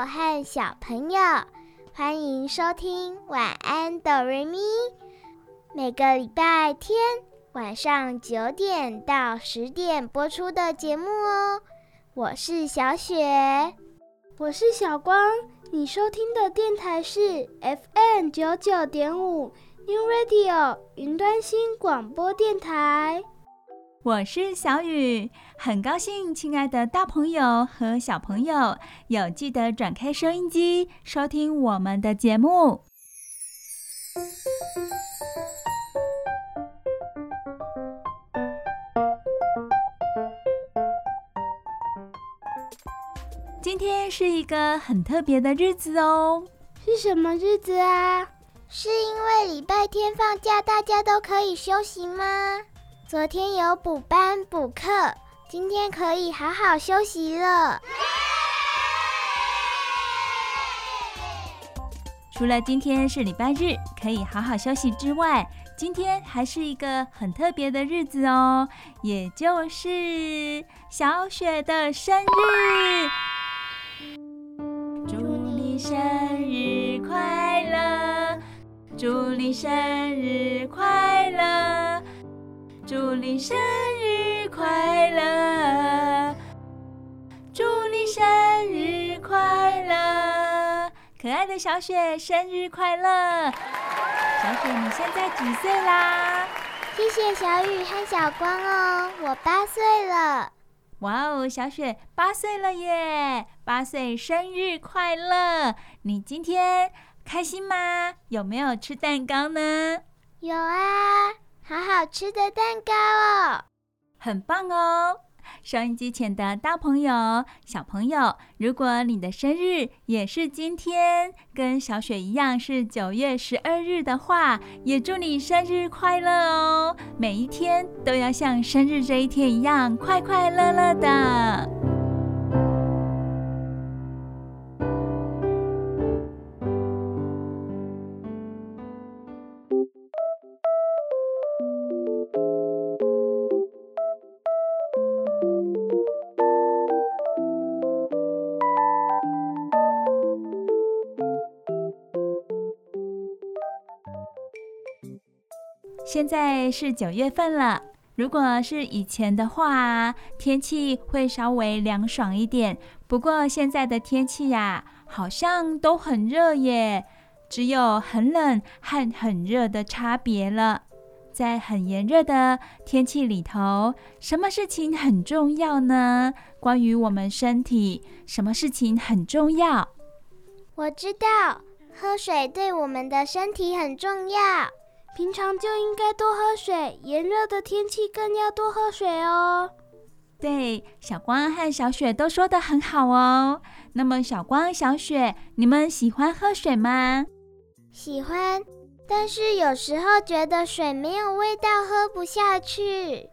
友和小朋友，欢迎收听《晚安哆瑞咪》。每个礼拜天晚上九点到十点播出的节目哦。我是小雪，我是小光。你收听的电台是 FM 九九点五 New Radio 云端新广播电台。我是小雨，很高兴，亲爱的大朋友和小朋友有记得转开收音机收听我们的节目。今天是一个很特别的日子哦，是什么日子啊？是因为礼拜天放假，大家都可以休息吗？昨天有补班补课，今天可以好好休息了。除了今天是礼拜日，可以好好休息之外，今天还是一个很特别的日子哦，也就是小雪的生日。祝你生日快乐！祝你生日快乐！祝你生日快乐！祝你生日快乐！可爱的小雪，生日快乐！小雪，你现在几岁啦？谢谢小雨和小光哦，我八岁了。哇哦，小雪八岁了耶！八岁生日快乐！你今天开心吗？有没有吃蛋糕呢？有啊。好好吃的蛋糕哦，很棒哦！收音机前的大朋友、小朋友，如果你的生日也是今天，跟小雪一样是九月十二日的话，也祝你生日快乐哦！每一天都要像生日这一天一样快快乐乐的。现在是九月份了，如果是以前的话，天气会稍微凉爽一点。不过现在的天气呀，好像都很热耶，只有很冷和很热的差别了。在很炎热的天气里头，什么事情很重要呢？关于我们身体，什么事情很重要？我知道，喝水对我们的身体很重要。平常就应该多喝水，炎热的天气更要多喝水哦。对，小光和小雪都说得很好哦。那么，小光、小雪，你们喜欢喝水吗？喜欢，但是有时候觉得水没有味道，喝不下去。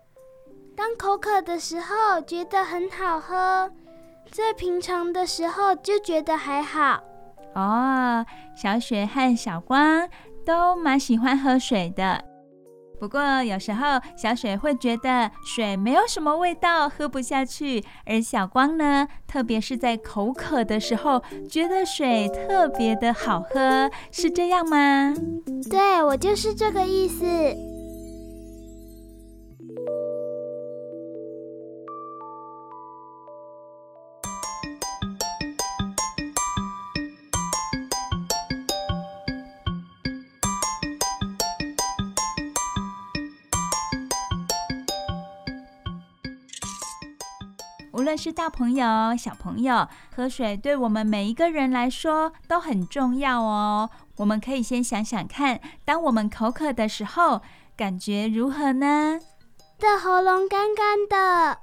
当口渴的时候觉得很好喝，在平常的时候就觉得还好。哦，小雪和小光。都蛮喜欢喝水的，不过有时候小水会觉得水没有什么味道，喝不下去；而小光呢，特别是在口渴的时候，觉得水特别的好喝，是这样吗？对，我就是这个意思。论是大朋友、小朋友，喝水对我们每一个人来说都很重要哦。我们可以先想想看，当我们口渴的时候，感觉如何呢？的喉咙干干的，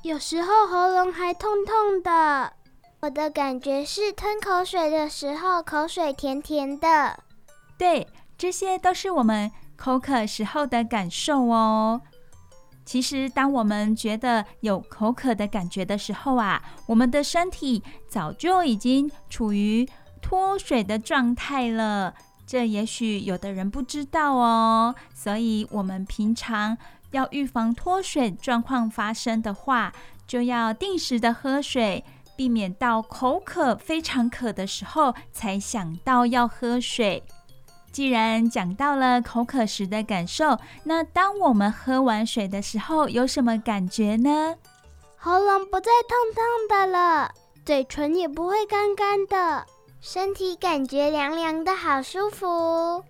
有时候喉咙还痛痛的。我的感觉是吞口水的时候，口水甜甜的。对，这些都是我们口渴时候的感受哦。其实，当我们觉得有口渴的感觉的时候啊，我们的身体早就已经处于脱水的状态了。这也许有的人不知道哦。所以，我们平常要预防脱水状况发生的话，就要定时的喝水。避免到口渴非常渴的时候才想到要喝水。既然讲到了口渴时的感受，那当我们喝完水的时候有什么感觉呢？喉咙不再痛痛的了，嘴唇也不会干干的，身体感觉凉凉的，好舒服。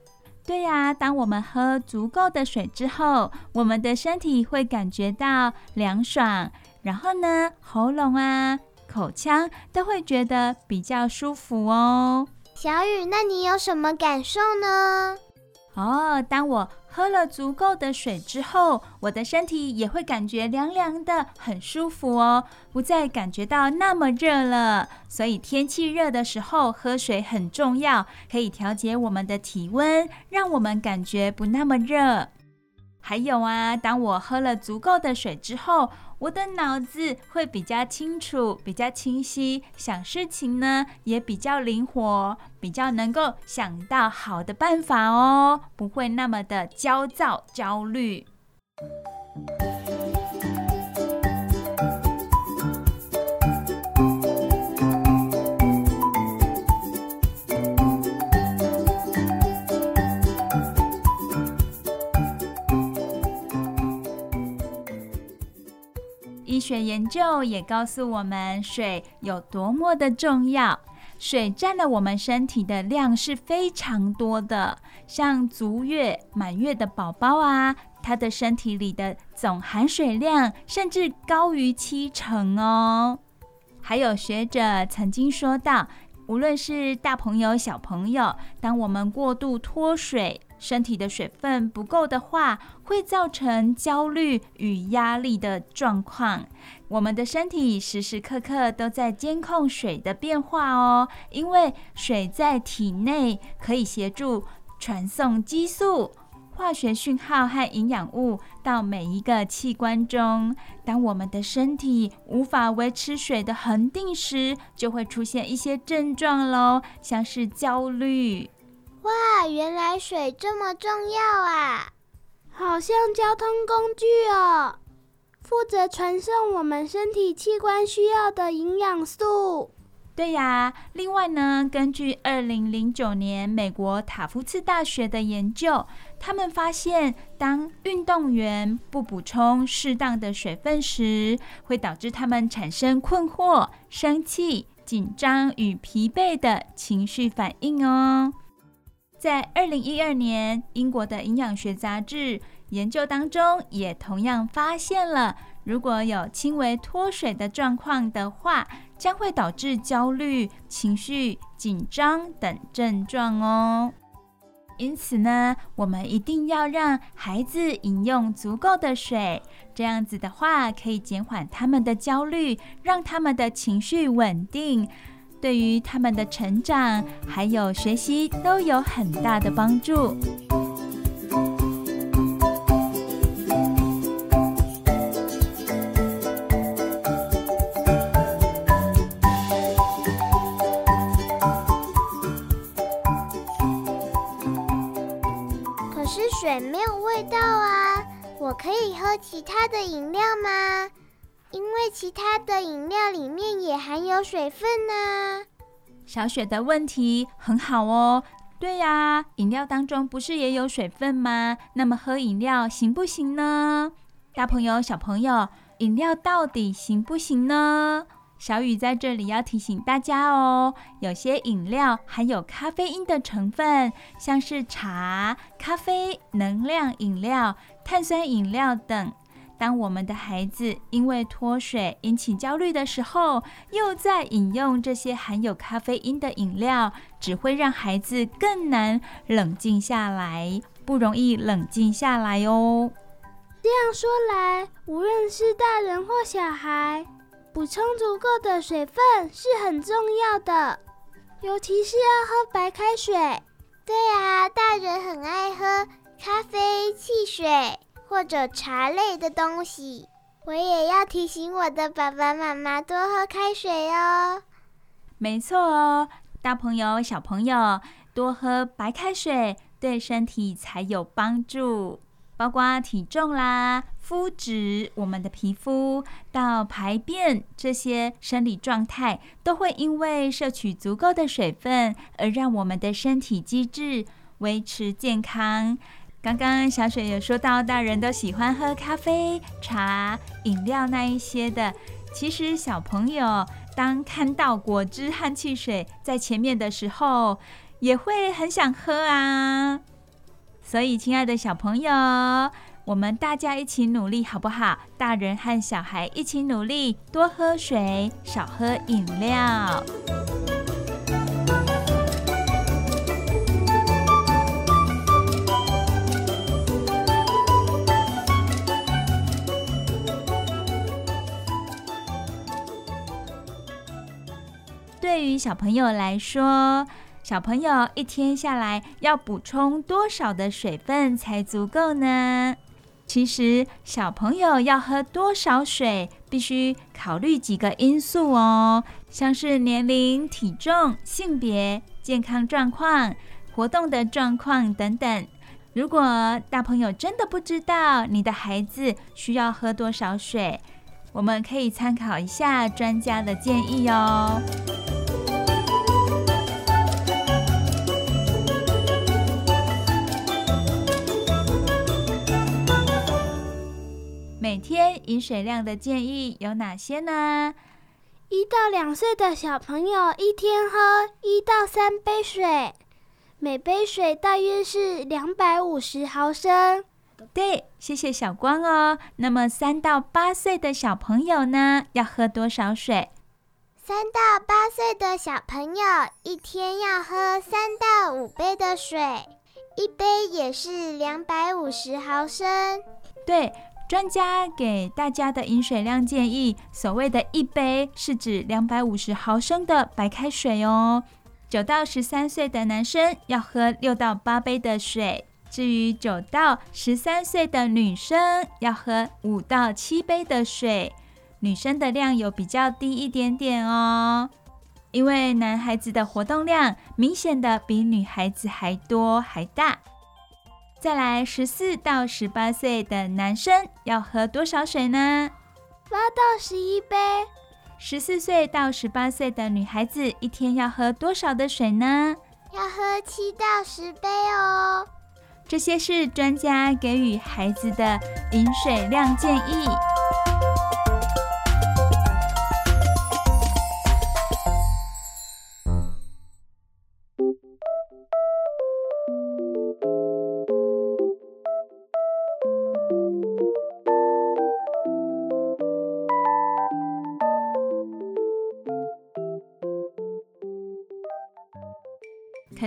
对呀，当我们喝足够的水之后，我们的身体会感觉到凉爽，然后呢，喉咙啊。口腔都会觉得比较舒服哦。小雨，那你有什么感受呢？哦，当我喝了足够的水之后，我的身体也会感觉凉凉的，很舒服哦，不再感觉到那么热了。所以天气热的时候喝水很重要，可以调节我们的体温，让我们感觉不那么热。还有啊，当我喝了足够的水之后，我的脑子会比较清楚、比较清晰，想事情呢也比较灵活，比较能够想到好的办法哦，不会那么的焦躁、焦虑。学研究也告诉我们，水有多么的重要。水占了我们身体的量是非常多的，像足月、满月的宝宝啊，他的身体里的总含水量甚至高于七成哦。还有学者曾经说到，无论是大朋友、小朋友，当我们过度脱水，身体的水分不够的话，会造成焦虑与压力的状况。我们的身体时时刻刻都在监控水的变化哦，因为水在体内可以协助传送激素、化学讯号和营养物到每一个器官中。当我们的身体无法维持水的恒定时，就会出现一些症状喽，像是焦虑。哇，原来水这么重要啊！好像交通工具哦，负责传送我们身体器官需要的营养素。对呀，另外呢，根据二零零九年美国塔夫茨大学的研究，他们发现，当运动员不补充适当的水分时，会导致他们产生困惑、生气、紧张与疲惫的情绪反应哦。在二零一二年，英国的营养学杂志研究当中，也同样发现了，如果有轻微脱水的状况的话，将会导致焦虑、情绪紧张等症状哦。因此呢，我们一定要让孩子饮用足够的水，这样子的话，可以减缓他们的焦虑，让他们的情绪稳定。对于他们的成长还有学习都有很大的帮助。可是水没有味道啊，我可以喝其他的饮料吗？因为其他的饮料里面也含有水分呢。小雪的问题很好哦。对呀，饮料当中不是也有水分吗？那么喝饮料行不行呢？大朋友、小朋友，饮料到底行不行呢？小雨在这里要提醒大家哦，有些饮料含有咖啡因的成分，像是茶、咖啡、能量饮料、碳酸饮料等。当我们的孩子因为脱水引起焦虑的时候，又在饮用这些含有咖啡因的饮料，只会让孩子更难冷静下来，不容易冷静下来哦。这样说来，无论是大人或小孩，补充足够的水分是很重要的，尤其是要喝白开水。对啊，大人很爱喝咖啡、汽水或者茶类的东西。我也要提醒我的爸爸妈妈多喝开水哦。没错哦，大朋友、小朋友多喝白开水，对身体才有帮助。包括体重啦、肤质、我们的皮肤到排便这些生理状态，都会因为摄取足够的水分，而让我们的身体机制维持健康。刚刚小雪有说到，大人都喜欢喝咖啡、茶、饮料那一些的。其实小朋友当看到果汁和汽水在前面的时候，也会很想喝啊。所以，亲爱的小朋友，我们大家一起努力，好不好？大人和小孩一起努力，多喝水，少喝饮料。对于小朋友来说，小朋友一天下来要补充多少的水分才足够呢？其实，小朋友要喝多少水，必须考虑几个因素哦，像是年龄、体重、性别、健康状况、活动的状况等等。如果大朋友真的不知道你的孩子需要喝多少水，我们可以参考一下专家的建议哦。每天饮水量的建议有哪些呢？一到两岁的小朋友一天喝一到三杯水，每杯水大约是两百五十毫升。对，谢谢小光哦。那么三到八岁的小朋友呢，要喝多少水？三到八岁的小朋友一天要喝三到五杯的水，一杯也是两百五十毫升。对。专家给大家的饮水量建议，所谓的一杯是指两百五十毫升的白开水哦。九到十三岁的男生要喝六到八杯的水，至于九到十三岁的女生要喝五到七杯的水。女生的量有比较低一点点哦，因为男孩子的活动量明显的比女孩子还多还大。再来，十四到十八岁的男生要喝多少水呢？八到十一杯。十四岁到十八岁的女孩子一天要喝多少的水呢？要喝七到十杯哦。这些是专家给予孩子的饮水量建议。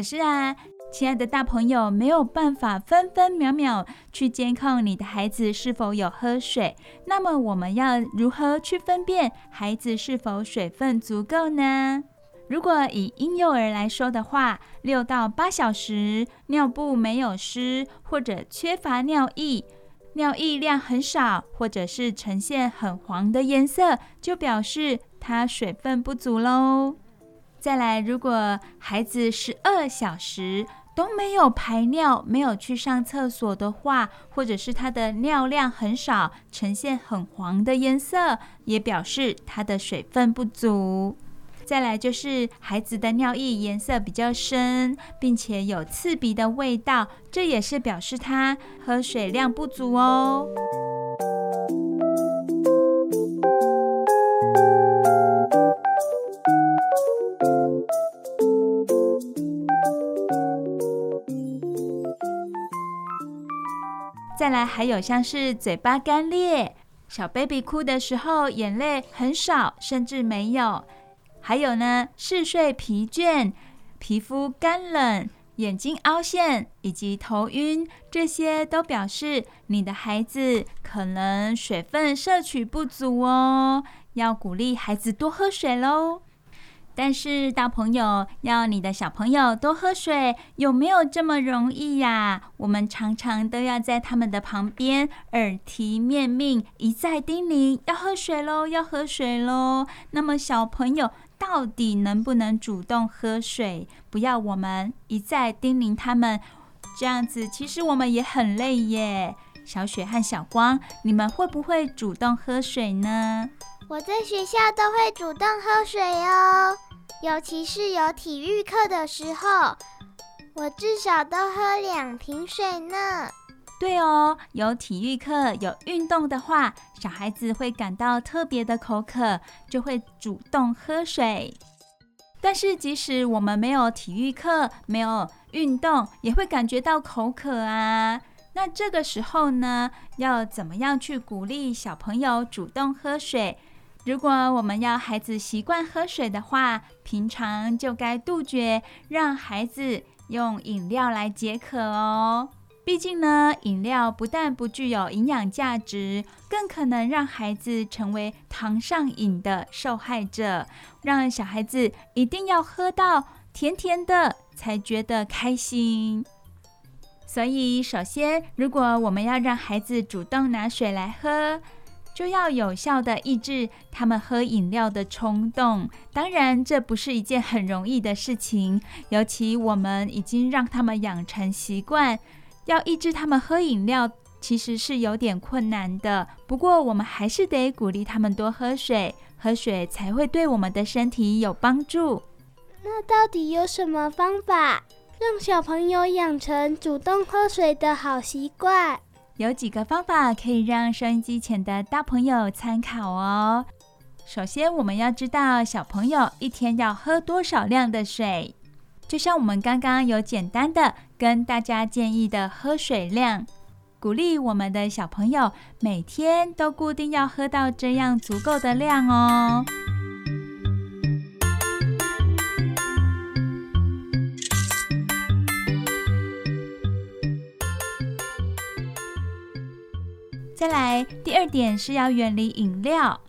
是啊，亲爱的大朋友，没有办法分分秒秒去监控你的孩子是否有喝水。那么，我们要如何去分辨孩子是否水分足够呢？如果以婴幼儿来说的话，六到八小时尿布没有湿，或者缺乏尿液，尿液量很少，或者是呈现很黄的颜色，就表示他水分不足喽。再来，如果孩子十二小时都没有排尿，没有去上厕所的话，或者是他的尿量很少，呈现很黄的颜色，也表示他的水分不足。再来就是孩子的尿液颜色比较深，并且有刺鼻的味道，这也是表示他喝水量不足哦。来，还有像是嘴巴干裂、小 baby 哭的时候眼泪很少，甚至没有；还有呢，嗜睡、疲倦、皮肤干冷、眼睛凹陷以及头晕，这些都表示你的孩子可能水分摄取不足哦，要鼓励孩子多喝水喽。但是大朋友要你的小朋友多喝水，有没有这么容易呀？我们常常都要在他们的旁边耳提面命，一再叮咛要喝水喽，要喝水喽。那么小朋友到底能不能主动喝水？不要我们一再叮咛他们，这样子其实我们也很累耶。小雪和小光，你们会不会主动喝水呢？我在学校都会主动喝水哦，尤其是有体育课的时候，我至少都喝两瓶水呢。对哦，有体育课有运动的话，小孩子会感到特别的口渴，就会主动喝水。但是即使我们没有体育课，没有运动，也会感觉到口渴啊。那这个时候呢，要怎么样去鼓励小朋友主动喝水？如果我们要孩子习惯喝水的话，平常就该杜绝让孩子用饮料来解渴哦。毕竟呢，饮料不但不具有营养价值，更可能让孩子成为糖上瘾的受害者。让小孩子一定要喝到甜甜的才觉得开心。所以，首先，如果我们要让孩子主动拿水来喝，就要有效地抑制他们喝饮料的冲动。当然，这不是一件很容易的事情，尤其我们已经让他们养成习惯，要抑制他们喝饮料，其实是有点困难的。不过，我们还是得鼓励他们多喝水，喝水才会对我们的身体有帮助。那到底有什么方法让小朋友养成主动喝水的好习惯？有几个方法可以让收音机前的大朋友参考哦。首先，我们要知道小朋友一天要喝多少量的水。就像我们刚刚有简单的跟大家建议的喝水量，鼓励我们的小朋友每天都固定要喝到这样足够的量哦。再来，第二点是要远离饮料。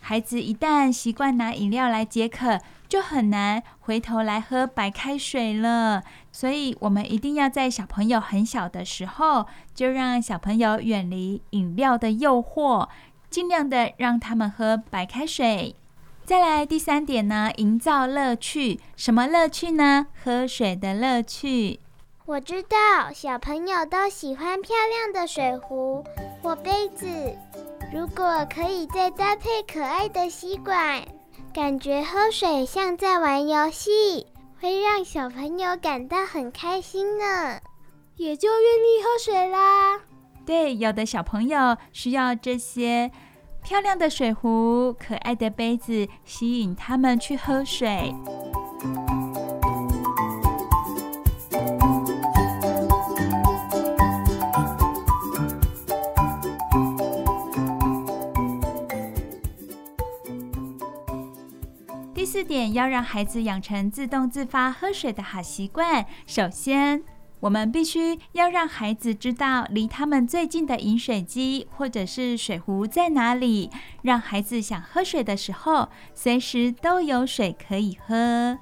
孩子一旦习惯拿饮料来解渴，就很难回头来喝白开水了。所以，我们一定要在小朋友很小的时候，就让小朋友远离饮料的诱惑，尽量的让他们喝白开水。再来，第三点呢，营造乐趣。什么乐趣呢？喝水的乐趣。我知道小朋友都喜欢漂亮的水壶我杯子，如果可以再搭配可爱的吸管，感觉喝水像在玩游戏，会让小朋友感到很开心呢，也就愿意喝水啦。对，有的小朋友需要这些漂亮的水壶、可爱的杯子吸引他们去喝水。四点，要让孩子养成自动自发喝水的好习惯。首先，我们必须要让孩子知道离他们最近的饮水机或者是水壶在哪里，让孩子想喝水的时候，随时都有水可以喝。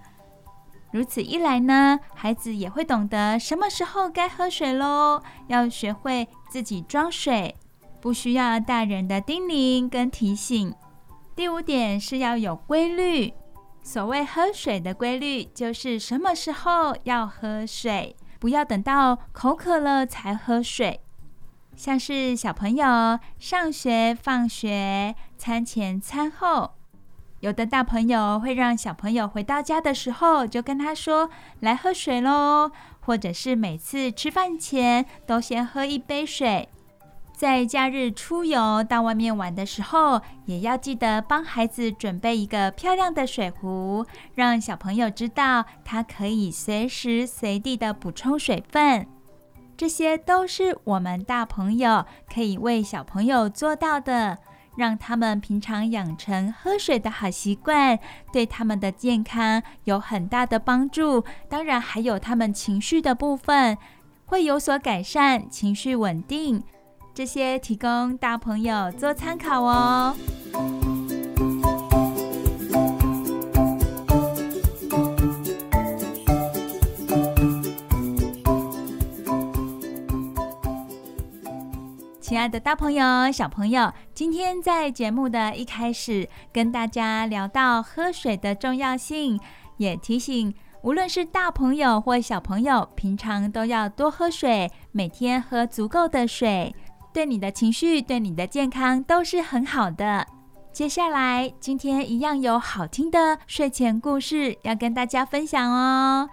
如此一来呢，孩子也会懂得什么时候该喝水喽，要学会自己装水，不需要大人的叮咛跟提醒。第五点是要有规律。所谓喝水的规律，就是什么时候要喝水，不要等到口渴了才喝水。像是小朋友上学、放学、餐前、餐后，有的大朋友会让小朋友回到家的时候就跟他说：“来喝水喽。”或者是每次吃饭前都先喝一杯水。在假日出游到外面玩的时候，也要记得帮孩子准备一个漂亮的水壶，让小朋友知道他可以随时随地的补充水分。这些都是我们大朋友可以为小朋友做到的，让他们平常养成喝水的好习惯，对他们的健康有很大的帮助。当然，还有他们情绪的部分会有所改善，情绪稳定。这些提供大朋友做参考哦。亲爱的大朋友、小朋友，今天在节目的一开始，跟大家聊到喝水的重要性，也提醒无论是大朋友或小朋友，平常都要多喝水，每天喝足够的水，对你的情绪、对你的健康都是很好的。接下来，今天一样有好听的睡前故事要跟大家分享哦。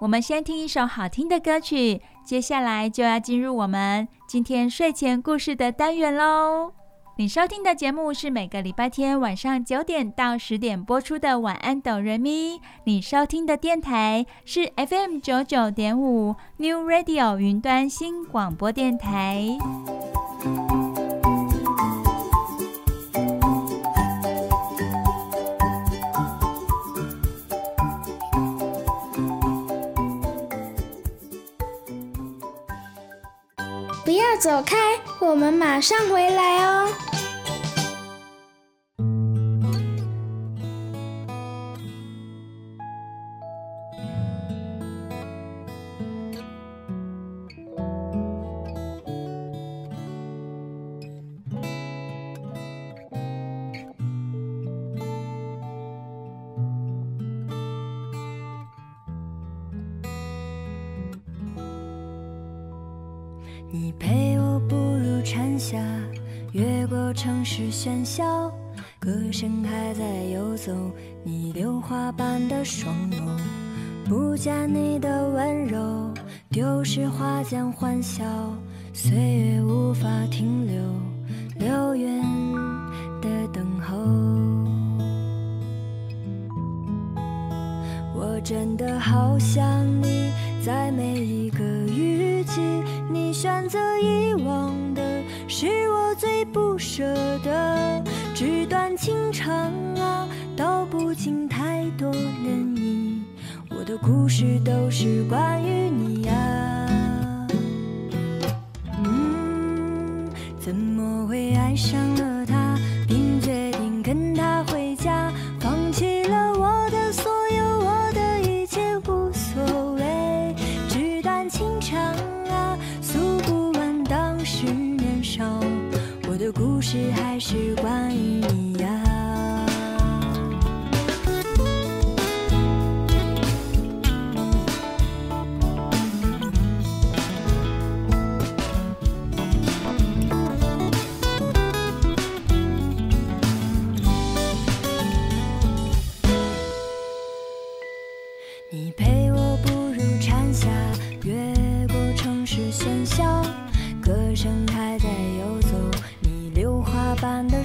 我们先听一首好听的歌曲，接下来就要进入我们今天睡前故事的单元喽。你收听的节目是每个礼拜天晚上九点到十点播出的《晚安，哆瑞咪》。你收听的电台是 FM 九九点五 New Radio 云端新广播电台。要走开，我们马上回来哦。你陪我步入蝉夏，越过城市喧嚣，歌声还在游走，你榴花般的双眸，不见你的温柔，丢失花间欢笑，岁月无法停留，流云烟消歌声还在游走你榴花般的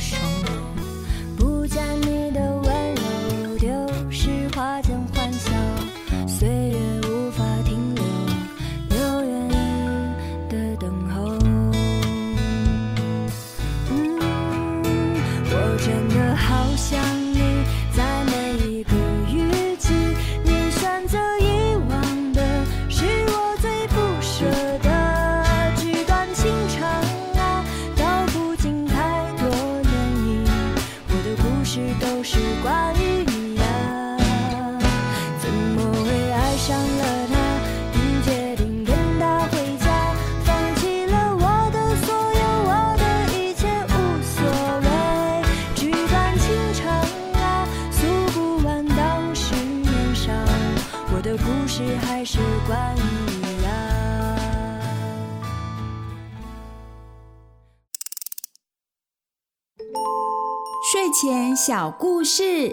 小故事，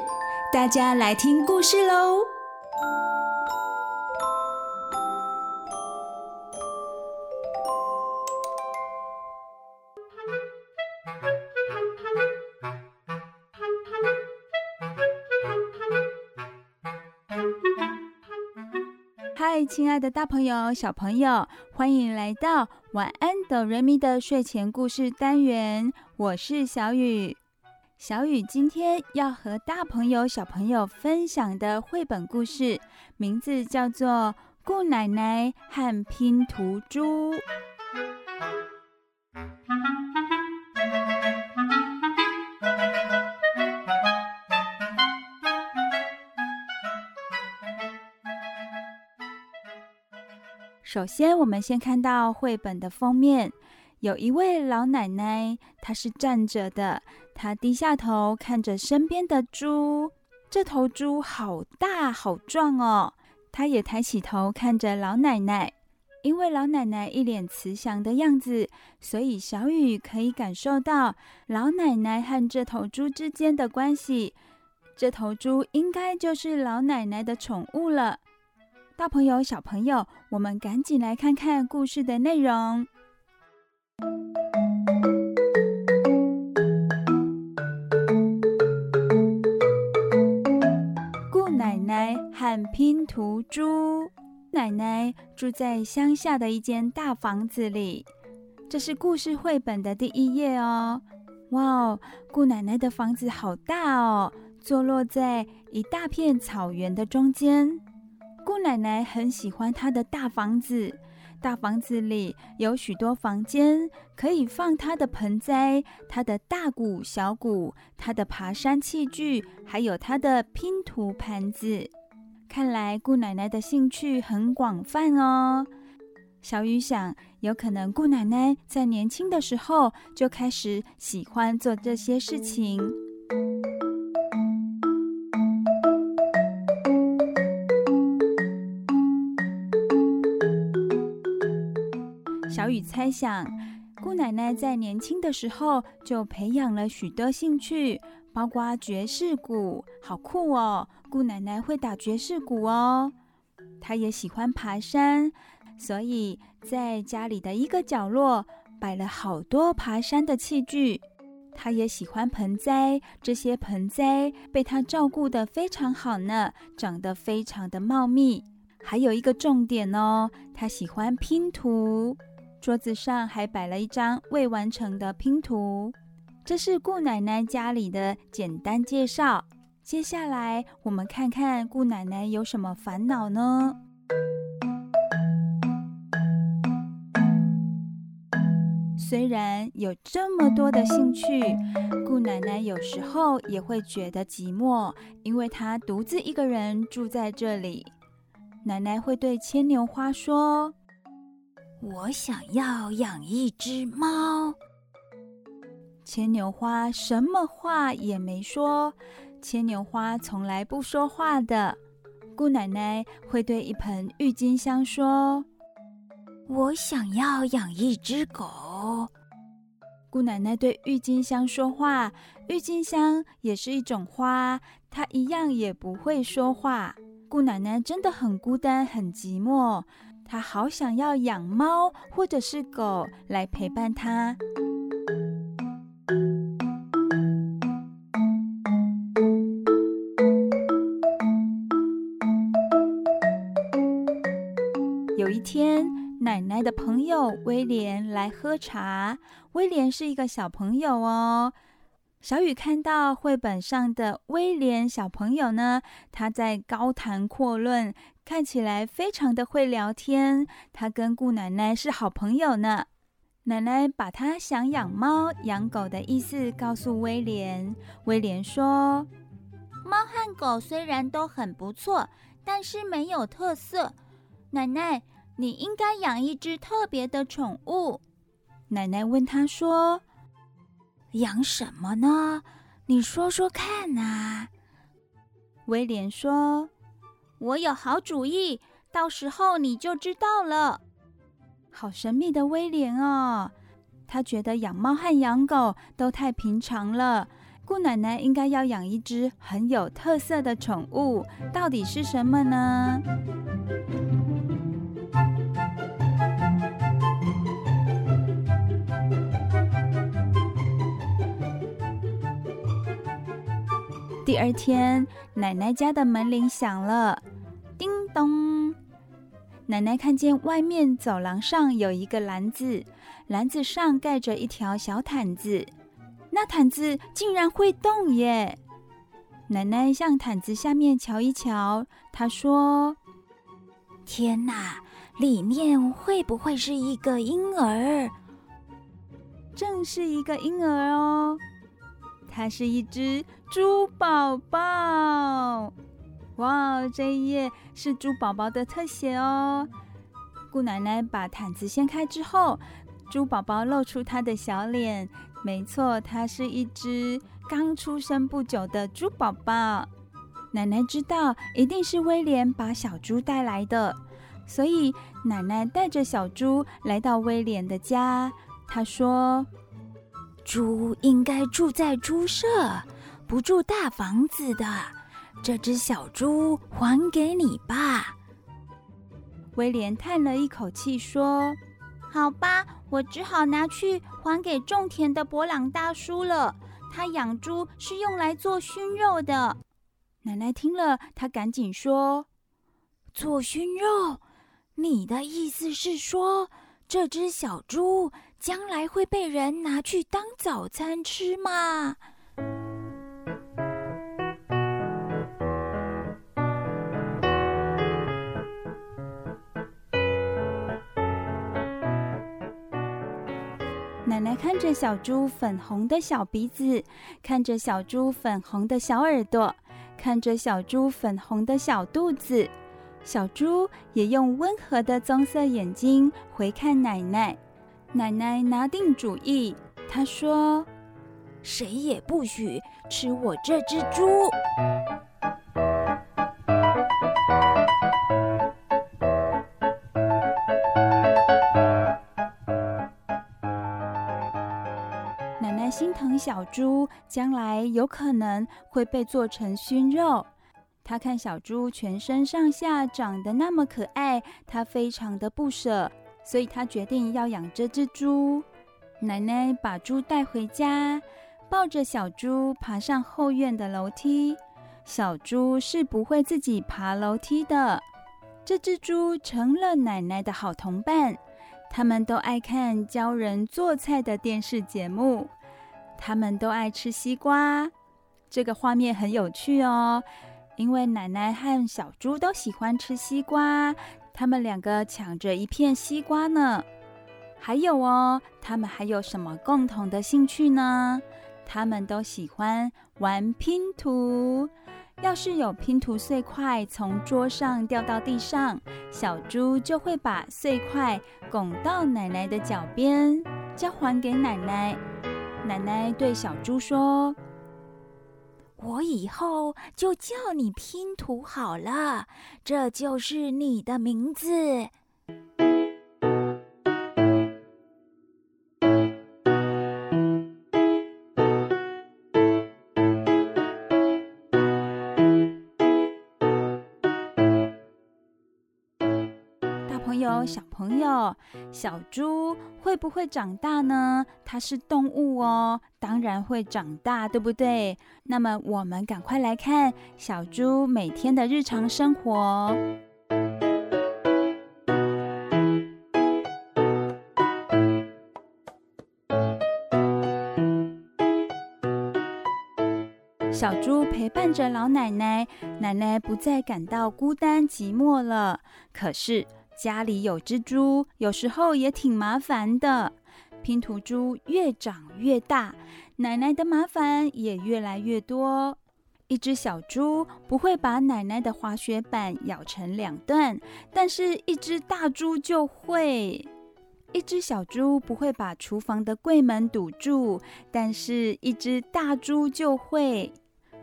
大家来听故事喽！嗨，亲爱的大朋友、小朋友，欢迎来到晚安哆瑞咪的睡前故事单元。我是小雨。小雨今天要和大朋友、小朋友分享的绘本故事，名字叫做《顾奶奶和拼图猪》。首先，我们先看到绘本的封面。有一位老奶奶，她是站着的，他低下头看着身边的猪，这头猪好大好壮哦。他也抬起头看着老奶奶，因为老奶奶一脸慈祥的样子，所以小雨可以感受到老奶奶和这头猪之间的关系。这头猪应该就是老奶奶的宠物了。大朋友、小朋友，我们赶紧来看看故事的内容。奶奶和拼图猪。奶奶住在乡下的一间大房子里，这是故事绘本的第一页哦。哇哦，姑奶奶的房子好大哦，坐落在一大片草原的中间。姑奶奶很喜欢她的大房子。大房子里有许多房间，可以放她的盆栽、她的大鼓、小鼓、她的爬山器具，还有她的拼图盘子。看来顾奶奶的兴趣很广泛哦。小雨想，有可能顾奶奶在年轻的时候就开始喜欢做这些事情。猜想，姑奶奶在年轻的时候就培养了许多兴趣，包括爵士鼓，好酷哦！姑奶奶会打爵士鼓哦。她也喜欢爬山，所以在家里的一个角落摆了好多爬山的器具。她也喜欢盆栽，这些盆栽被她照顾得非常好呢，长得非常的茂密。还有一个重点哦，她喜欢拼图。桌子上还摆了一张未完成的拼图，这是顾奶奶家里的简单介绍。接下来，我们看看顾奶奶有什么烦恼呢？虽然有这么多的兴趣，顾奶奶有时候也会觉得寂寞，因为她独自一个人住在这里。奶奶会对牵牛花说，我想要养一只猫。牵牛花什么话也没说。牵牛花从来不说话的。姑奶奶会对一盆郁金香说：“我想要养一只狗。”姑奶奶对郁金香说话，郁金香也是一种花，它一样也不会说话。姑奶奶真的很孤单，很寂寞。他好想要养猫或者是狗来陪伴他。有一天，奶奶的朋友威廉来喝茶。威廉是一个小朋友哦。小雨看到绘本上的威廉小朋友呢，他在高谈阔论，看起来非常的会聊天。他跟顾奶奶是好朋友呢。奶奶把他想养猫养狗的意思告诉威廉。威廉说：“猫和狗虽然都很不错，但是没有特色。奶奶，你应该养一只特别的宠物。”奶奶问他说。养什么呢？你说说看呐。威廉说：“我有好主意，到时候你就知道了。”好神秘的威廉哦，他觉得养猫和养狗都太平常了。姑奶奶应该要养一只很有特色的宠物，到底是什么呢？第二天，奶奶家的门铃响了，叮咚。奶奶看见外面走廊上有一个篮子，篮子上盖着一条小毯子。那毯子竟然会动耶！奶奶向毯子下面瞧一瞧，她说：“天哪，里面会不会是一个婴儿？”正是一个婴儿哦，它是一只猪宝宝。哇，这一页是猪宝宝的特写哦。姑奶奶把毯子掀开之后，猪宝宝露出他的小脸。没错，它是一只刚出生不久的猪宝宝。奶奶知道一定是威廉把小猪带来的，所以奶奶带着小猪来到威廉的家。她说：“猪应该住在猪舍，不住大房子的。”这只小猪还给你吧。威廉叹了一口气说：“好吧，我只好拿去还给种田的伯朗大叔了。他养猪是用来做熏肉的。”奶奶听了，她赶紧说：“做熏肉？你的意思是说，这只小猪将来会被人拿去当早餐吃吗？”奶奶看着小猪粉红的小鼻子，看着小猪粉红的小耳朵，看着小猪粉红的小肚子，小猪也用温和的棕色眼睛回看奶奶。奶奶拿定主意，她说：“谁也不许吃我这只猪。”奶奶心疼小猪将来有可能会被做成熏肉，他看小猪全身上下长得那么可爱，他非常的不舍，所以他决定要养这只猪。奶奶把猪带回家，抱着小猪爬上后院的楼梯。小猪是不会自己爬楼梯的，这只猪成了奶奶的好同伴。他们都爱看教人做菜的电视节目。他们都爱吃西瓜，这个画面很有趣哦。因为奶奶和小猪都喜欢吃西瓜，他们两个抢着一片西瓜呢。还有哦，他们还有什么共同的兴趣呢？他们都喜欢玩拼图。要是有拼图碎块从桌上掉到地上，小猪就会把碎块拱到奶奶的脚边，交还给奶奶。奶奶对小猪说：“我以后就叫你拼图好了，这就是你的名字。”小朋友，小猪会不会长大呢？它是动物哦，当然会长大，对不对？那么我们赶快来看小猪每天的日常生活。小猪陪伴着老奶奶，奶奶不再感到孤单寂寞了。可是，家里有只猪，有时候也挺麻烦的。拼图猪越长越大，奶奶的麻烦也越来越多。一只小猪不会把奶奶的滑雪板咬成两段，但是一只大猪就会。一只小猪不会把厨房的柜门堵住，但是一只大猪就会。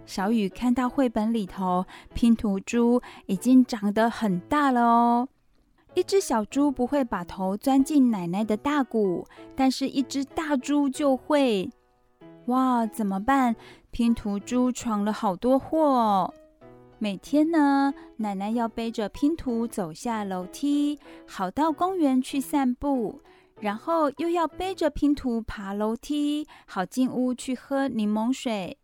小雨看到绘本里头，拼图猪已经长得很大了哦。一只小猪不会把头钻进奶奶的大鼓，但是一只大猪就会。哇，怎么办？拼图猪闯了好多祸哦。每天呢，奶奶要背着拼图走下楼梯，好到公园去散步，然后又要背着拼图爬楼梯，好进屋去喝柠檬水。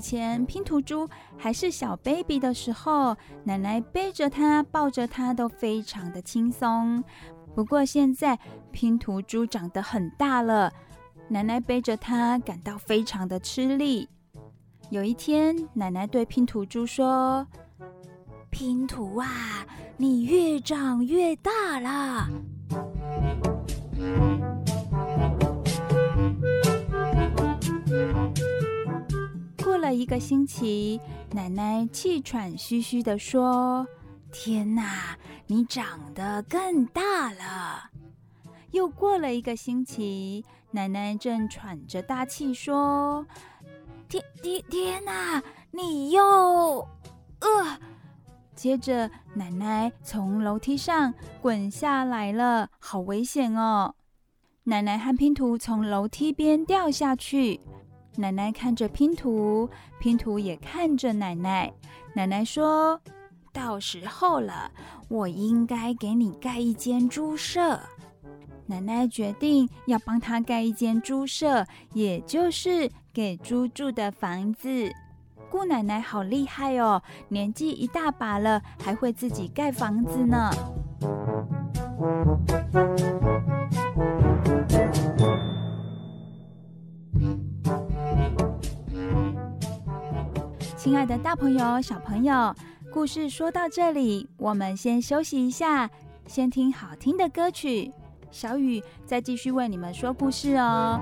以前拼图猪还是小 baby 的时候，奶奶背着它、抱着它都非常的轻松。不过现在拼图猪长得很大了，奶奶背着它感到非常的吃力。有一天，奶奶对拼图猪说：“拼图啊，你越长越大了。”过了一个星期，奶奶气喘吁吁地说：“天哪，你长得更大了。”又过了一个星期，奶奶正喘着大气说：“天天天哪，你又……呃……”接着，奶奶从楼梯上滚下来了，好危险哦！奶奶和拼图从楼梯边掉下去。奶奶看着拼图，拼图也看着奶奶。奶奶说：“到时候了，我应该给你盖一间猪舍。”奶奶决定要帮他盖一间猪舍，也就是给猪住的房子。姑奶奶好厉害哦，年纪一大把了，还会自己盖房子呢。亲爱的，大朋友、小朋友，故事说到这里，我们先休息一下，先听好听的歌曲。小雨再继续为你们说故事哦。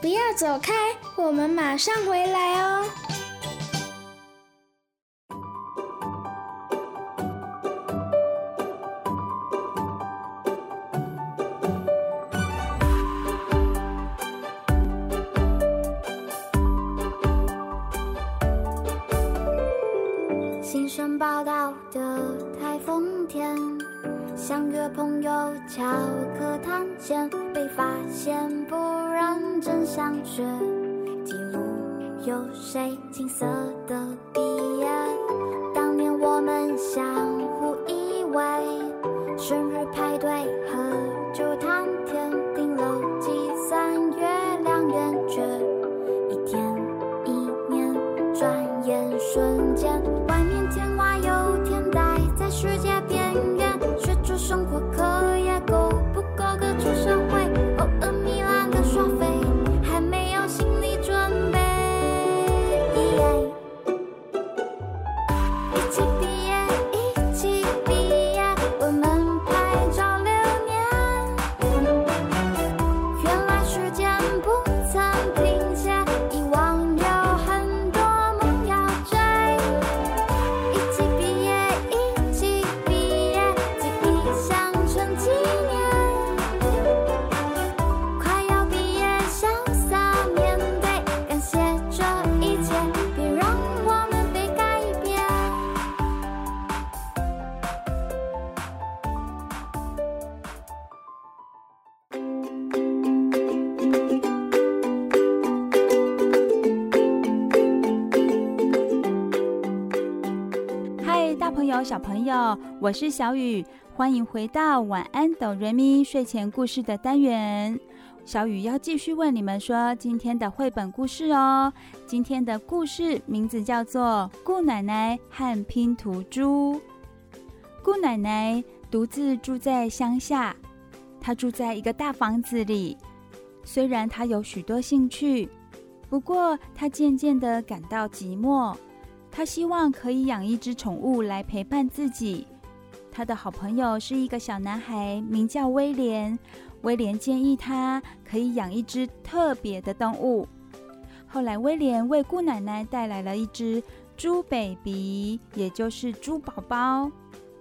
不要走开，我们马上回来哦。小我是小雨，欢迎回到晚安哆瑞咪睡前故事的单元。小雨要继续为你们说今天的绘本故事哦。今天的故事名字叫做《姑奶奶和拼图猪》。姑奶奶独自住在乡下，她住在一个大房子里。虽然她有许多兴趣，不过她渐渐的感到寂寞。她希望可以养一只宠物来陪伴自己。他的好朋友是一个小男孩，名叫威廉。威廉建议他可以养一只特别的动物。后来，威廉为姑奶奶带来了一只猪 baby，也就是猪宝宝。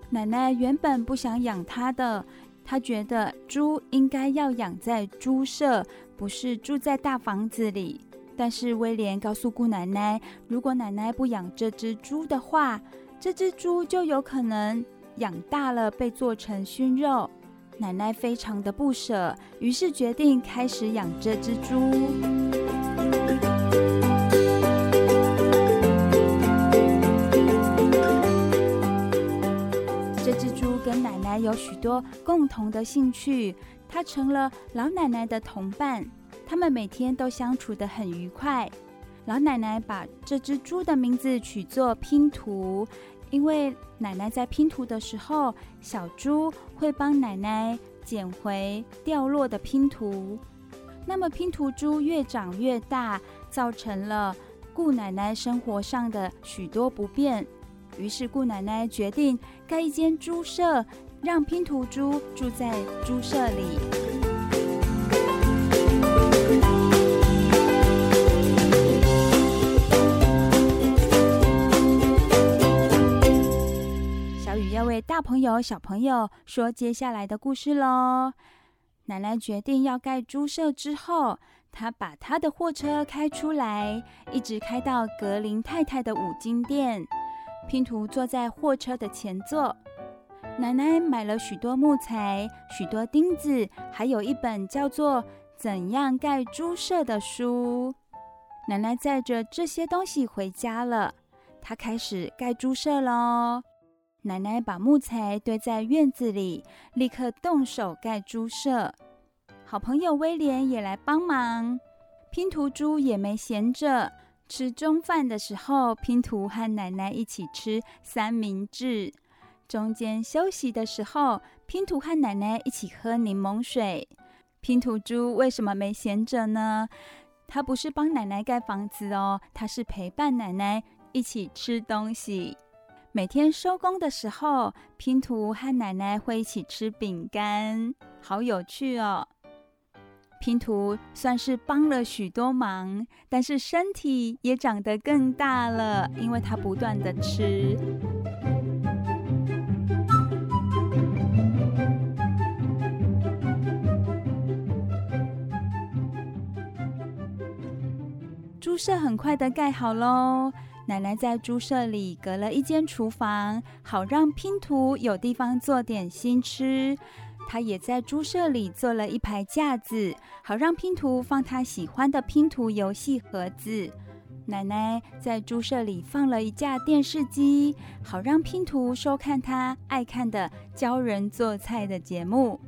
奶奶原本不想养它的，她觉得猪应该要养在猪舍，不是住在大房子里。但是威廉告诉姑奶奶，如果奶奶不养这只猪的话，这只猪就有可能养大了被做成熏肉。奶奶非常的不舍，于是决定开始养这只猪。这只猪跟奶奶有许多共同的兴趣，她成了老奶奶的同伴。他们每天都相处得很愉快。老奶奶把这只猪的名字取作拼图，因为奶奶在拼图的时候，小猪会帮奶奶捡回掉落的拼图。那么拼图猪越长越大，造成了顾奶奶生活上的许多不便。于是顾奶奶决定盖一间猪舍，让拼图猪住在猪舍里。要为大朋友、小朋友说接下来的故事喽。奶奶决定要盖猪舍之后，她把她的货车开出来，一直开到格林太太的五金店。拼图坐在货车的前座。奶奶买了许多木材、许多钉子，还有一本叫做《怎样盖猪舍》的书。奶奶载着这些东西回家了。她开始盖猪舍喽。奶奶把木材堆在院子里，立刻动手盖猪舍。好朋友威廉也来帮忙。拼图猪也没闲着，吃中饭的时候，拼图和奶奶一起吃三明治。中间休息的时候，拼图和奶奶一起喝柠檬水。拼图猪为什么没闲着呢？它不是帮奶奶盖房子哦，它是陪伴奶奶一起吃东西。每天收工的时候，拼图和奶奶会一起吃饼干，好有趣哦。拼图算是帮了许多忙，但是身体也长得更大了，因为它不断的吃。猪舍很快的盖好喽。奶奶在猪舍里隔了一间厨房，好让拼图有地方做点心吃。她也在猪舍里做了一排架子，好让拼图放她喜欢的拼图游戏盒子。奶奶在猪舍里放了一架电视机，好让拼图收看她爱看的教人做菜的节目。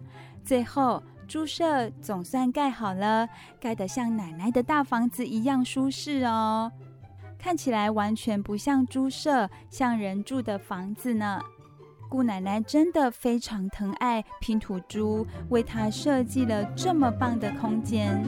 最后，猪舍总算盖好了，盖得像奶奶的大房子一样舒适哦。看起来完全不像猪舍，像人住的房子呢。姑奶奶真的非常疼爱拼图猪，为它设计了这么棒的空间。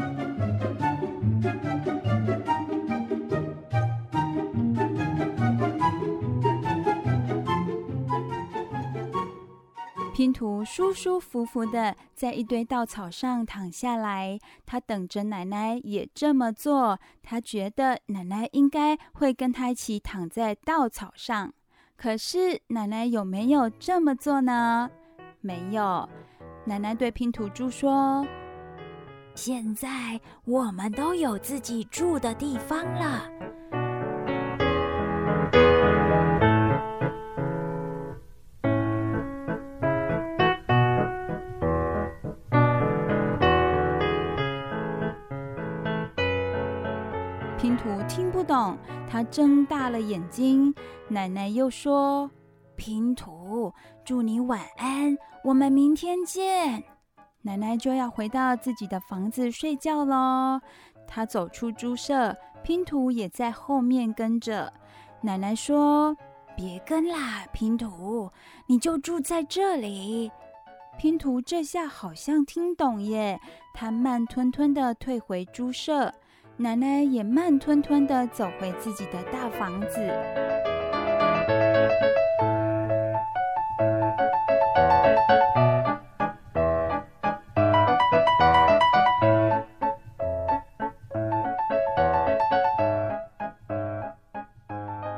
拼图舒舒服服的在一堆稻草上躺下来，他等着奶奶也这么做。他觉得奶奶应该会跟他一起躺在稻草上。可是奶奶有没有这么做呢？没有。奶奶对拼图猪说：“现在我们都有自己住的地方了。”他睁大了眼睛。奶奶又说：“拼图，祝你晚安，我们明天见。”奶奶就要回到自己的房子睡觉喽。她走出猪舍，拼图也在后面跟着。奶奶说：“别跟啦，拼图，你就住在这里。”拼图这下好像听懂耶，他慢吞吞地退回猪舍。奶奶也慢吞吞地走回自己的大房子。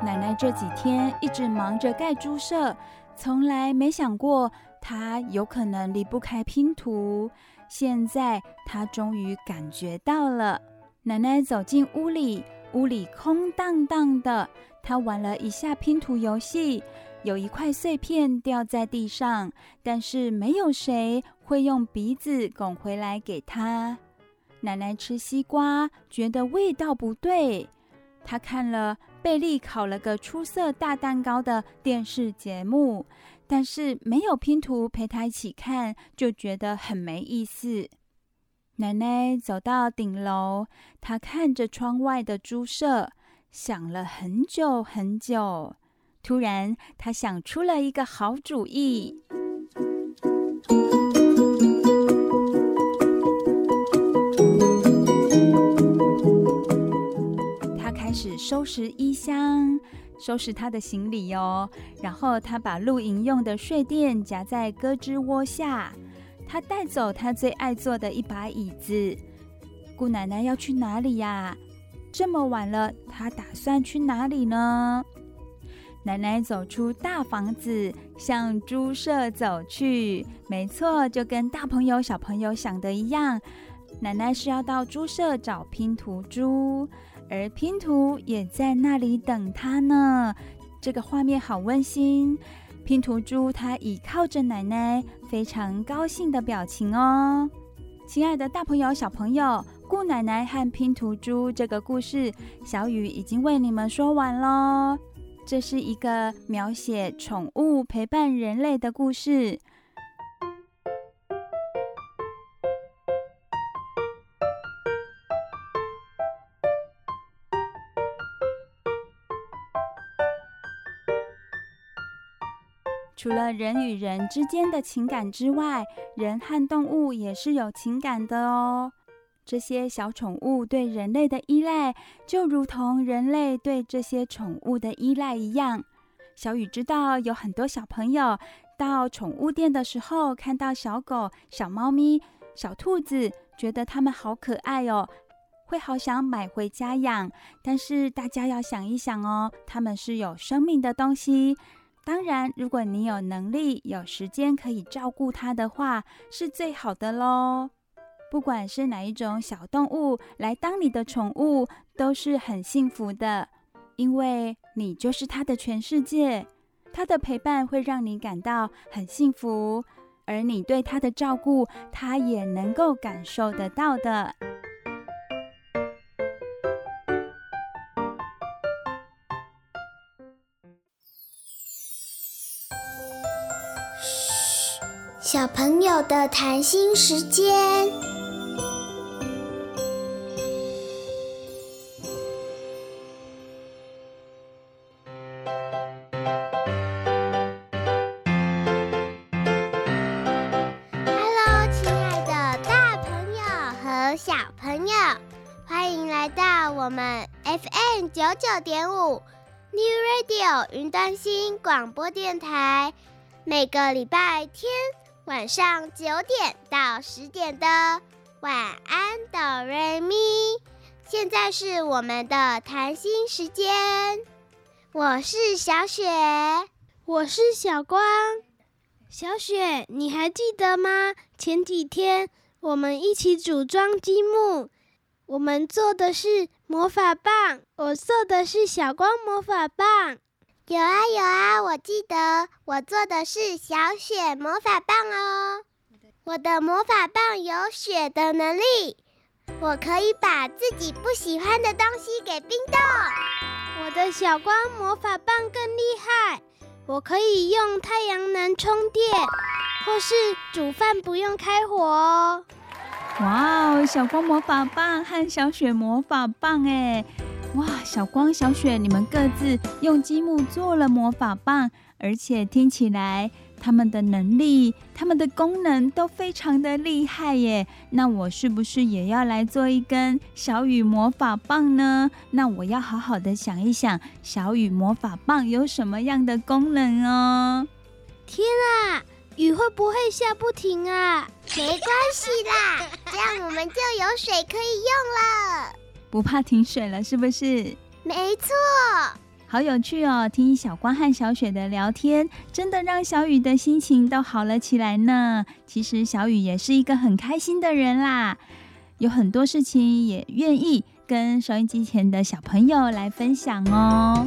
奶奶这几天一直忙着盖猪舍，从来没想过她有可能离不开拼图。现在她终于感觉到了。奶奶走进屋里，屋里空荡荡的。她玩了一下拼图游戏，有一块碎片掉在地上，但是没有谁会用鼻子拱回来给她。奶奶吃西瓜，觉得味道不对。她看了贝利烤了个出色大蛋糕的电视节目，但是没有拼图陪她一起看，就觉得很没意思。奶奶走到顶楼，她看着窗外的猪舍，想了很久很久。突然，她想出了一个好主意。她开始收拾衣箱，收拾她的行李哦。然后她把露营用的睡垫夹在胳肢窝下。他带走他最爱坐的一把椅子。姑奶奶要去哪里呀？这么晚了，她打算去哪里呢？奶奶走出大房子，向猪舍走去。没错，就跟大朋友、小朋友想的一样，奶奶是要到猪舍找拼图猪。而拼图也在那里等他呢，这个画面好温馨。拼图猪它倚靠着奶奶，非常高兴的表情哦。亲爱的大朋友、小朋友，顾奶奶和拼图猪这个故事，小雨已经为你们说完喽。这是一个描写宠物陪伴人类的故事。除了人与人之间的情感之外，人和动物也是有情感的哦。这些小宠物对人类的依赖，就如同人类对这些宠物的依赖一样。小雨知道有很多小朋友到宠物店的时候，看到小狗、小猫咪、小兔子，觉得它们好可爱哦，会好想买回家养。但是大家要想一想哦，它们是有生命的东西。当然，如果你有能力、有时间可以照顾它的话，是最好的喽。不管是哪一种小动物来当你的宠物，都是很幸福的，因为你就是它的全世界。它的陪伴会让你感到很幸福，而你对它的照顾，它也能够感受得到的。小朋友的谈心时间。Hello，亲爱的大朋友和小朋友，欢迎来到我们 FM 九九点五 New Radio 云端新广播电台，每个礼拜天。晚上九点到十点的晚安哆瑞咪，现在是我们的谈心时间。我是小雪，我是小光。小雪，你还记得吗？前几天我们一起组装积木，我们做的是魔法棒，我做的是小光魔法棒。有啊有啊，我记得我做的是小雪魔法棒哦。我的魔法棒有雪的能力，我可以把自己不喜欢的东西给冰冻。我的小光魔法棒更厉害，我可以用太阳能充电，或是煮饭不用开火哦。哇哦，小光魔法棒和小雪魔法棒哎。哇，小光、小雪，你们各自用积木做了魔法棒，而且听起来他们的能力、他们的功能都非常的厉害耶。那我是不是也要来做一根小雨魔法棒呢？那我要好好的想一想，小雨魔法棒有什么样的功能哦？天啊，雨会不会下不停啊？没关系啦，这样我们就有水可以用了。不怕停水了，是不是？没错，好有趣哦！听小光和小雪的聊天，真的让小雨的心情都好了起来呢。其实小雨也是一个很开心的人啦，有很多事情也愿意跟收音机前的小朋友来分享哦。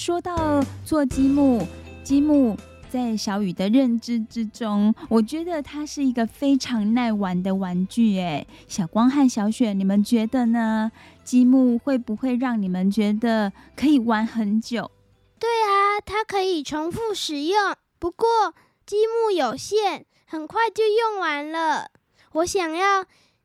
说到做积木，积木在小雨的认知之中，我觉得它是一个非常耐玩的玩具。哎，小光和小雪，你们觉得呢？积木会不会让你们觉得可以玩很久？对啊，它可以重复使用。不过积木有限，很快就用完了。我想要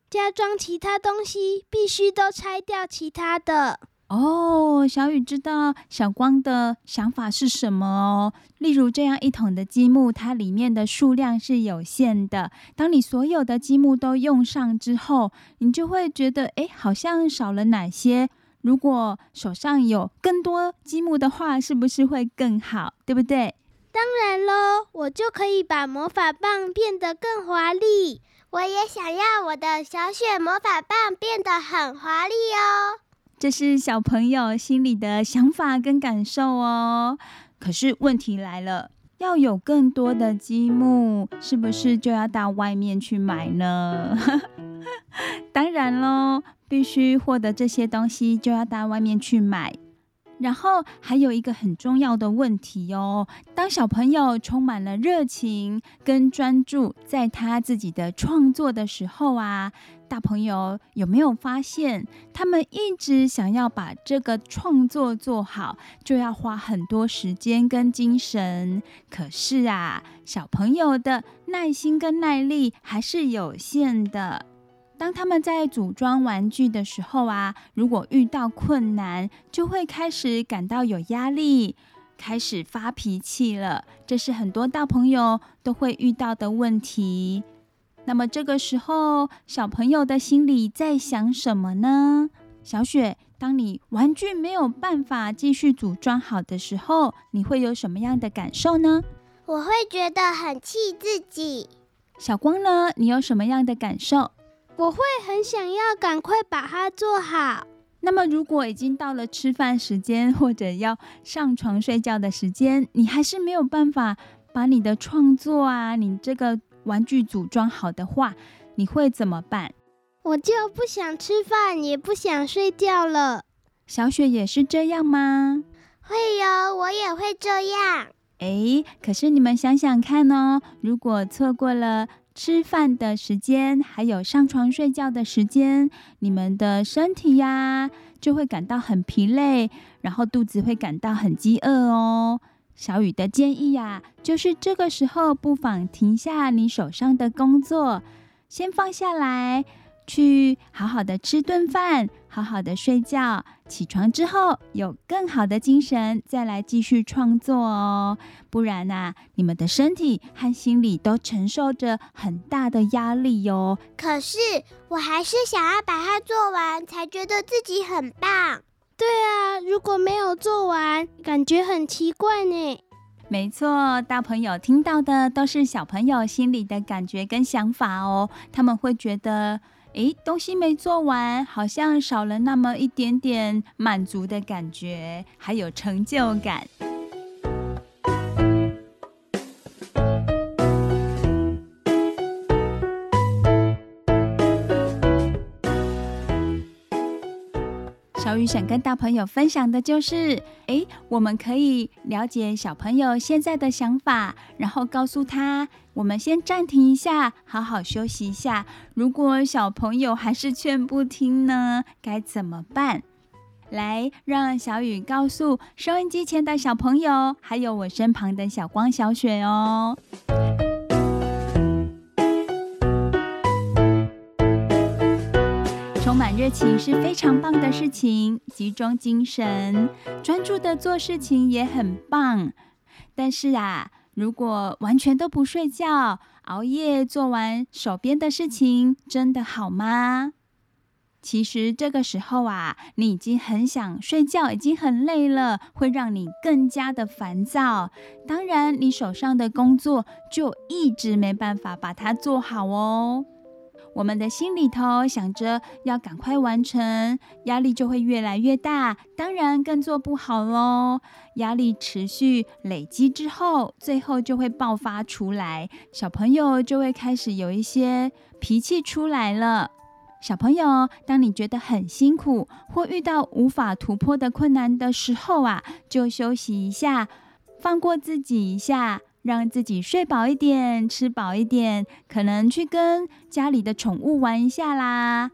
加装其他东西，必须都拆掉其他的。哦，小雨知道小光的想法是什么哦。例如这样一桶的积木，它里面的数量是有限的。当你所有的积木都用上之后，你就会觉得，哎，好像少了哪些。如果手上有更多积木的话，是不是会更好？对不对？当然喽，我就可以把魔法棒变得更华丽。我也想要我的小雪魔法棒变得很华丽哦。这是小朋友心里的想法跟感受哦。可是问题来了，要有更多的积木，是不是就要到外面去买呢？当然喽，必须获得这些东西，就要到外面去买。然后还有一个很重要的问题哦，当小朋友充满了热情跟专注在他自己的创作的时候啊，大朋友有没有发现，他们一直想要把这个创作做好，就要花很多时间跟精神。可是啊，小朋友的耐心跟耐力还是有限的。当他们在组装玩具的时候啊，如果遇到困难，就会开始感到有压力，开始发脾气了。这是很多大朋友都会遇到的问题。那么这个时候，小朋友的心里在想什么呢？小雪，当你玩具没有办法继续组装好的时候，你会有什么样的感受呢？我会觉得很气自己。小光呢？你有什么样的感受？我会很想要赶快把它做好。那么，如果已经到了吃饭时间或者要上床睡觉的时间，你还是没有办法把你的创作啊，你这个玩具组装好的话，你会怎么办？我就不想吃饭，也不想睡觉了。小雪也是这样吗？会哟，我也会这样。哎，可是你们想想看哦，如果错过了。吃饭的时间，还有上床睡觉的时间，你们的身体呀就会感到很疲累，然后肚子会感到很饥饿哦。小雨的建议呀，就是这个时候不妨停下你手上的工作，先放下来。去好好的吃顿饭，好好的睡觉，起床之后有更好的精神，再来继续创作哦。不然啊，你们的身体和心理都承受着很大的压力哟。可是我还是想要把它做完，才觉得自己很棒。对啊，如果没有做完，感觉很奇怪呢。没错，大朋友听到的都是小朋友心里的感觉跟想法哦。他们会觉得。诶，东西没做完，好像少了那么一点点满足的感觉，还有成就感。小雨想跟大朋友分享的就是，诶，我们可以了解小朋友现在的想法，然后告诉他。我们先暂停一下，好好休息一下。如果小朋友还是劝不听呢，该怎么办？来，让小雨告诉收音机前的小朋友，还有我身旁的小光、小雪哦。热情是非常棒的事情，集中精神、专注的做事情也很棒。但是啊。如果完全都不睡觉，熬夜做完手边的事情，真的好吗？其实这个时候啊，你已经很想睡觉，已经很累了，会让你更加的烦躁。当然，你手上的工作就一直没办法把它做好哦。我们的心里头想着要赶快完成，压力就会越来越大，当然更做不好喽。压力持续累积之后，最后就会爆发出来，小朋友就会开始有一些脾气出来了。小朋友，当你觉得很辛苦或遇到无法突破的困难的时候啊，就休息一下。放过自己一下，让自己睡饱一点，吃饱一点，可能去跟家里的宠物玩一下啦。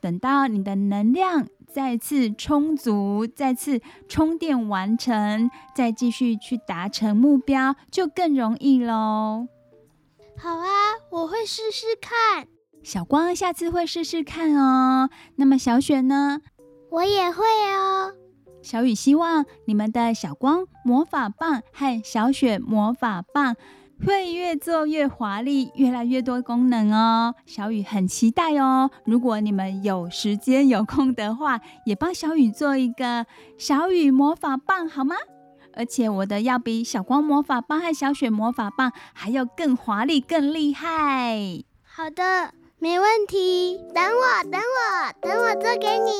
等到你的能量再次充足，再次充电完成，再继续去达成目标，就更容易喽。好啊，我会试试看。小光下次会试试看哦。那么小雪呢？我也会哦。小雨希望你们的小光魔法棒和小雪魔法棒会越做越华丽，越来越多功能哦。小雨很期待哦。如果你们有时间有空的话，也帮小雨做一个小雨魔法棒好吗？而且我的要比小光魔法棒和小雪魔法棒还要更华丽、更厉害。好的，没问题。等我，等我，等我做给你。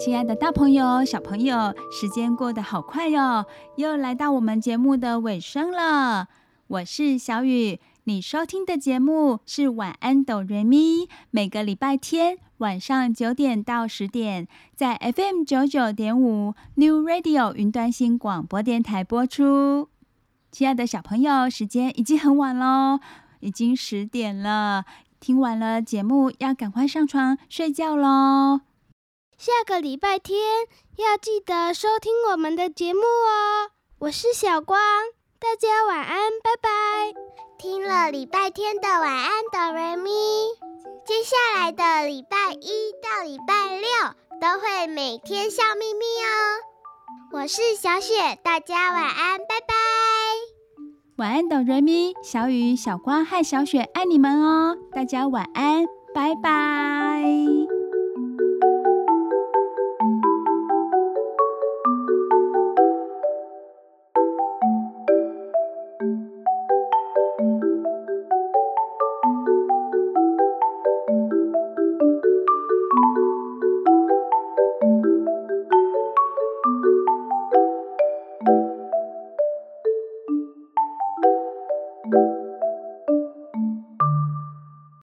亲爱的大朋友、小朋友，时间过得好快哟，又来到我们节目的尾声了。我是小雨。你收听的节目是晚安哆瑞咪，每个礼拜天晚上九点到十点，在 FM 九九点五 New Radio 云端新广播电台播出。亲爱的小朋友，时间已经很晚喽，已经十点了，听完了节目要赶快上床睡觉喽。下个礼拜天要记得收听我们的节目哦。我是小光，大家晚安，拜拜。听了礼拜天的晚安哆瑞咪，接下来的礼拜一到礼拜六都会每天笑眯眯哦。我是小雪，大家晚安，拜拜。晚安哆瑞咪，小雨、小光和小雪爱你们哦，大家晚安，拜拜。